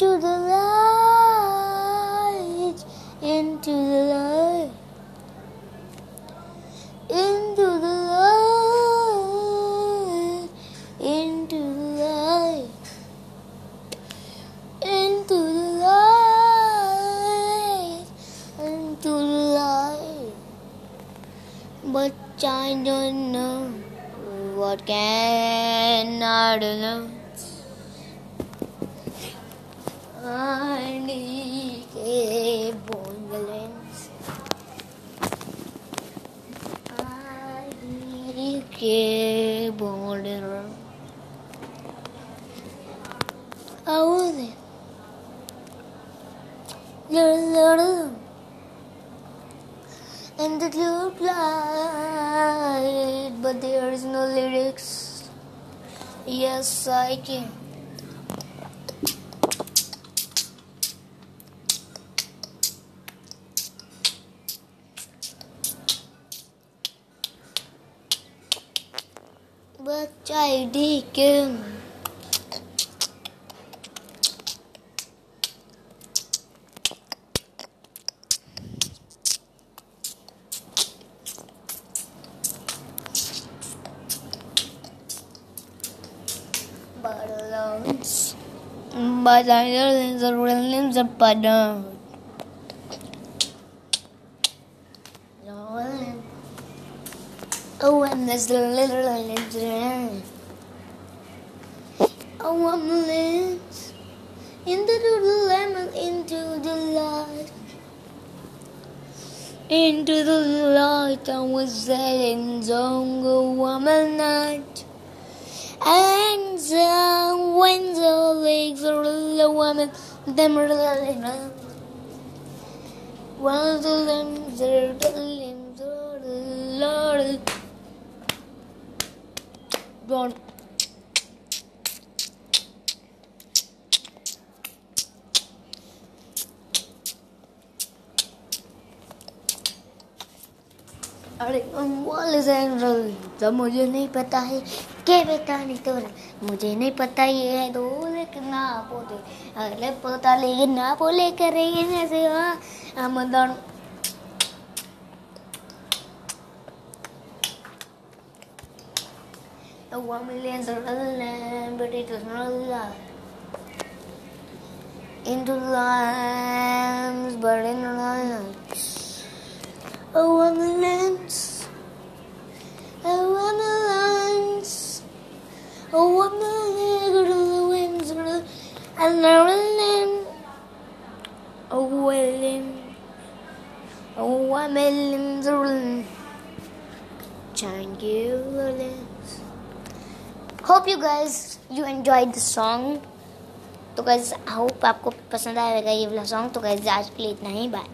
into the light, into the light, into the light, into the light, into the light, into the light. But I don't know what can I do Then. And the blue light, but there is no lyrics. Yes, I can. But I did But I know the real names are balloons. Oh, and there's the little legend. Oh, I'm lens into the lemon, into the light. Into the light, I was sailing on a woman night. And the them are the one the limbs are the limbs are the Lord. Don't. अरे वाले जब मुझे नहीं पता है के बेटा नहीं तो मुझे नहीं पता ये है तो ना போது அதில் போதாலே என்ன போலே கரையின செய்வான் அமுதான் one million சொல்றதில்லை பிடிட்டு சொல்றதில்லை into the arms, but in and a million, a willing, a one million, thank you, Williams. Hope you guys you enjoy the song तो गाइज होप आपको पसंद आएगा ये वाला सॉन्ग तो गाइज आज के लिए इतना ही बाय